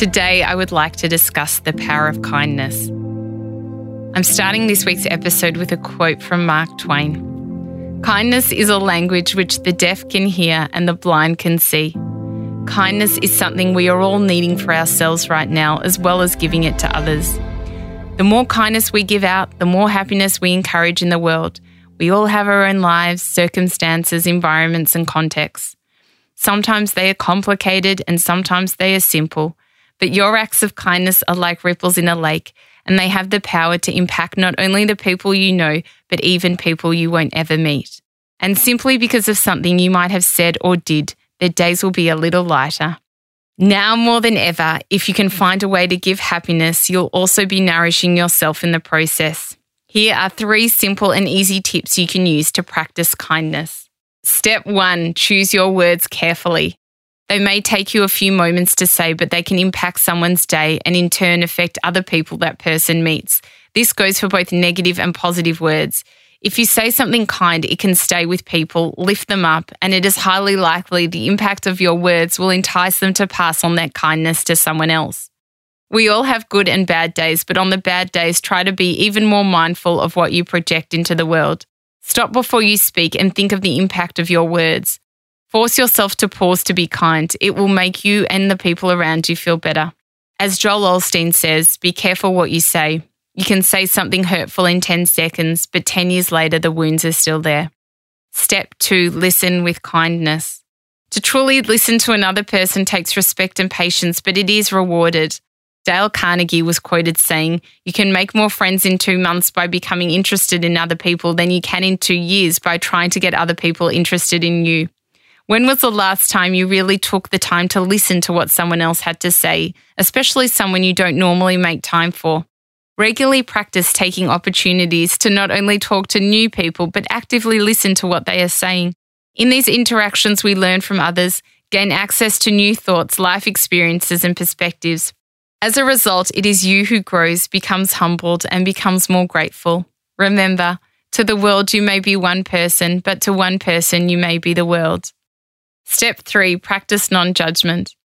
Today, I would like to discuss the power of kindness. I'm starting this week's episode with a quote from Mark Twain Kindness is a language which the deaf can hear and the blind can see. Kindness is something we are all needing for ourselves right now, as well as giving it to others. The more kindness we give out, the more happiness we encourage in the world. We all have our own lives, circumstances, environments, and contexts. Sometimes they are complicated and sometimes they are simple, but your acts of kindness are like ripples in a lake, and they have the power to impact not only the people you know, but even people you won't ever meet. And simply because of something you might have said or did, their days will be a little lighter. Now more than ever, if you can find a way to give happiness, you'll also be nourishing yourself in the process. Here are three simple and easy tips you can use to practice kindness. Step one choose your words carefully. They may take you a few moments to say, but they can impact someone's day and in turn affect other people that person meets. This goes for both negative and positive words. If you say something kind, it can stay with people, lift them up, and it is highly likely the impact of your words will entice them to pass on that kindness to someone else. We all have good and bad days, but on the bad days, try to be even more mindful of what you project into the world. Stop before you speak and think of the impact of your words. Force yourself to pause to be kind. It will make you and the people around you feel better. As Joel Osteen says, be careful what you say. You can say something hurtful in 10 seconds, but 10 years later, the wounds are still there. Step two, listen with kindness. To truly listen to another person takes respect and patience, but it is rewarded. Dale Carnegie was quoted saying, You can make more friends in two months by becoming interested in other people than you can in two years by trying to get other people interested in you. When was the last time you really took the time to listen to what someone else had to say, especially someone you don't normally make time for? Regularly practice taking opportunities to not only talk to new people, but actively listen to what they are saying. In these interactions, we learn from others, gain access to new thoughts, life experiences, and perspectives. As a result, it is you who grows, becomes humbled, and becomes more grateful. Remember, to the world you may be one person, but to one person you may be the world. Step three practice non judgment.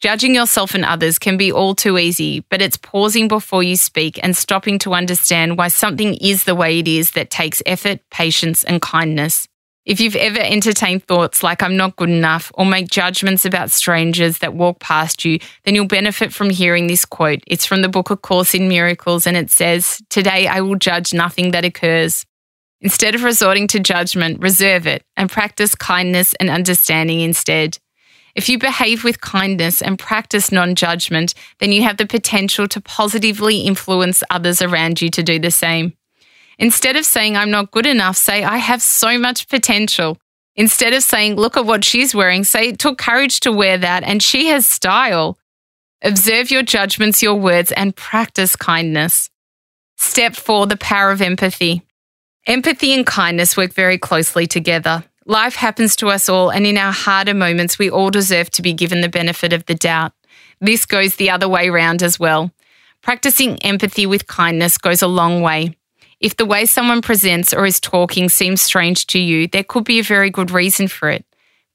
Judging yourself and others can be all too easy, but it's pausing before you speak and stopping to understand why something is the way it is that takes effort, patience, and kindness. If you've ever entertained thoughts like I'm not good enough or make judgments about strangers that walk past you, then you'll benefit from hearing this quote. It's from the book A Course in Miracles and it says, Today I will judge nothing that occurs. Instead of resorting to judgment, reserve it and practice kindness and understanding instead. If you behave with kindness and practice non judgment, then you have the potential to positively influence others around you to do the same. Instead of saying, I'm not good enough, say, I have so much potential. Instead of saying, look at what she's wearing, say, it took courage to wear that and she has style. Observe your judgments, your words, and practice kindness. Step four, the power of empathy. Empathy and kindness work very closely together. Life happens to us all, and in our harder moments, we all deserve to be given the benefit of the doubt. This goes the other way round as well. Practicing empathy with kindness goes a long way. If the way someone presents or is talking seems strange to you, there could be a very good reason for it.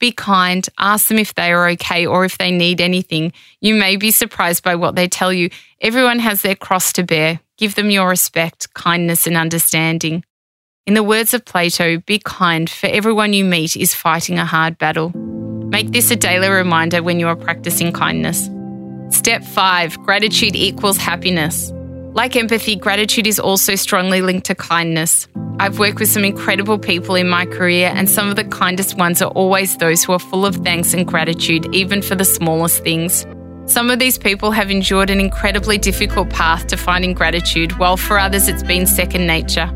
Be kind, ask them if they are okay or if they need anything. You may be surprised by what they tell you. Everyone has their cross to bear. Give them your respect, kindness, and understanding. In the words of Plato, be kind, for everyone you meet is fighting a hard battle. Make this a daily reminder when you are practicing kindness. Step 5 Gratitude equals happiness. Like empathy, gratitude is also strongly linked to kindness. I've worked with some incredible people in my career, and some of the kindest ones are always those who are full of thanks and gratitude, even for the smallest things. Some of these people have endured an incredibly difficult path to finding gratitude, while for others it's been second nature.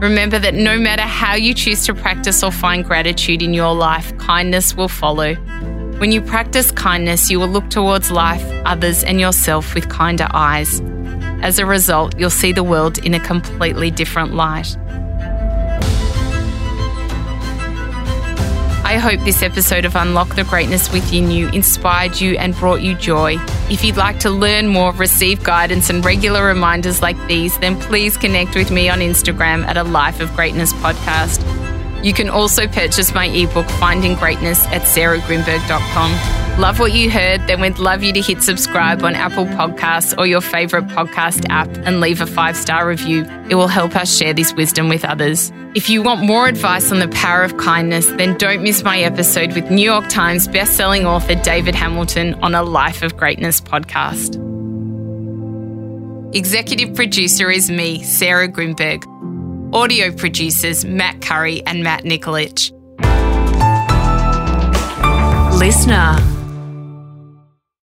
Remember that no matter how you choose to practice or find gratitude in your life, kindness will follow. When you practice kindness, you will look towards life, others, and yourself with kinder eyes. As a result, you'll see the world in a completely different light. I hope this episode of Unlock the Greatness Within You inspired you and brought you joy. If you'd like to learn more, receive guidance, and regular reminders like these, then please connect with me on Instagram at a Life of Greatness podcast. You can also purchase my ebook, Finding Greatness, at sarahgrynberg.com. Love what you heard? Then we'd love you to hit subscribe on Apple Podcasts or your favourite podcast app and leave a five star review. It will help us share this wisdom with others. If you want more advice on the power of kindness, then don't miss my episode with New York Times bestselling author David Hamilton on a Life of Greatness podcast. Executive producer is me, Sarah Grynberg. Audio producers Matt Curry and Matt Nikolic. Listener.